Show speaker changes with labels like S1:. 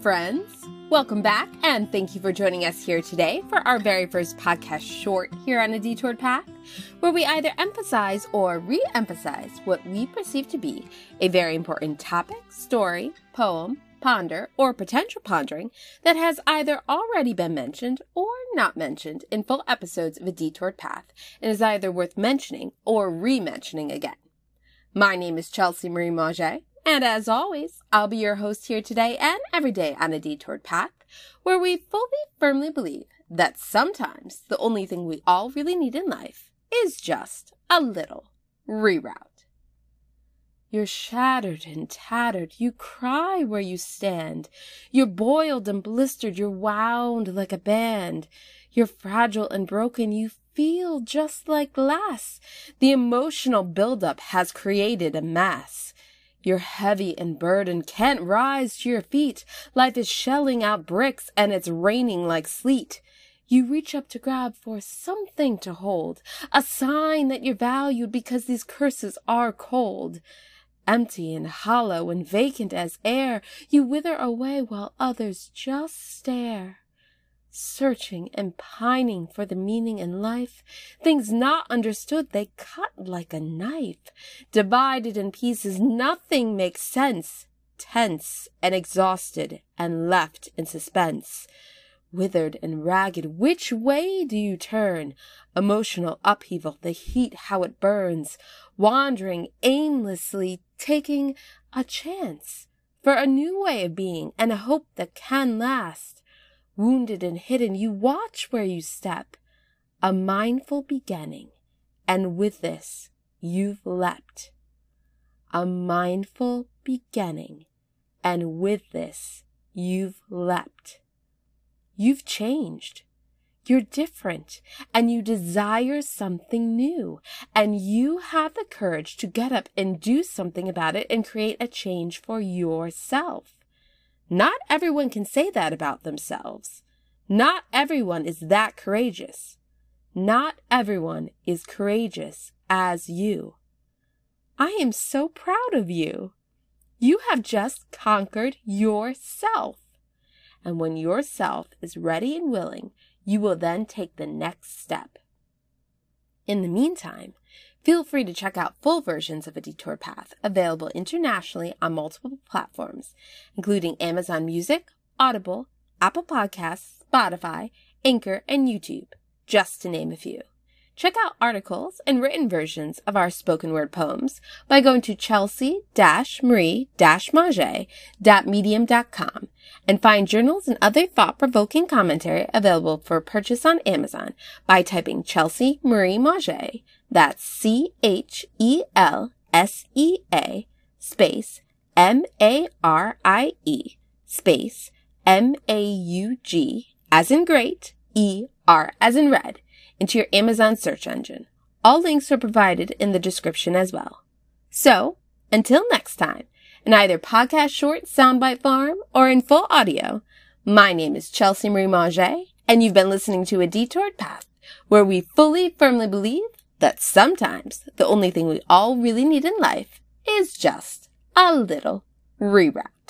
S1: friends. Welcome back, and thank you for joining us here today for our very first podcast short here on A Detoured Path, where we either emphasize or re emphasize what we perceive to be a very important topic, story, poem, ponder, or potential pondering that has either already been mentioned or not mentioned in full episodes of A Detoured Path and is either worth mentioning or re mentioning again. My name is Chelsea Marie Mauger, and as always, I'll be your host here today and every day on a detoured path, where we fully firmly believe that sometimes the only thing we all really need in life is just a little reroute. You're shattered and tattered. You cry where you stand. You're boiled and blistered. You're wound like a band. You're fragile and broken. You feel just like glass. The emotional buildup has created a mass. You're heavy and burdened, can't rise to your feet. Life is shelling out bricks and it's raining like sleet. You reach up to grab for something to hold, a sign that you're valued because these curses are cold. Empty and hollow and vacant as air, you wither away while others just stare searching and pining for the meaning in life. Things not understood, they cut like a knife. Divided in pieces, nothing makes sense. Tense and exhausted and left in suspense. Withered and ragged, which way do you turn? Emotional upheaval, the heat, how it burns. Wandering aimlessly, taking a chance for a new way of being and a hope that can last wounded and hidden, you watch where you step. A mindful beginning, and with this, you've leapt. A mindful beginning, and with this, you've leapt. You've changed. You're different and you desire something new and you have the courage to get up and do something about it and create a change for yourself. Not everyone can say that about themselves. Not everyone is that courageous. Not everyone is courageous as you. I am so proud of you. You have just conquered yourself. And when yourself is ready and willing, you will then take the next step. In the meantime, Feel free to check out full versions of A Detour Path available internationally on multiple platforms, including Amazon Music, Audible, Apple Podcasts, Spotify, Anchor, and YouTube, just to name a few. Check out articles and written versions of our spoken word poems by going to chelsea-marie-mauger.medium.com and find journals and other thought-provoking commentary available for purchase on Amazon by typing Chelsea Marie Mauger, that's C-H-E-L-S-E-A space M-A-R-I-E space M-A-U-G as in great, E-R as in red into your Amazon search engine. All links are provided in the description as well. So, until next time, in either podcast short soundbite form or in full audio, my name is Chelsea Marie Mauger, and you've been listening to A Detoured Path, where we fully firmly believe that sometimes the only thing we all really need in life is just a little reroute.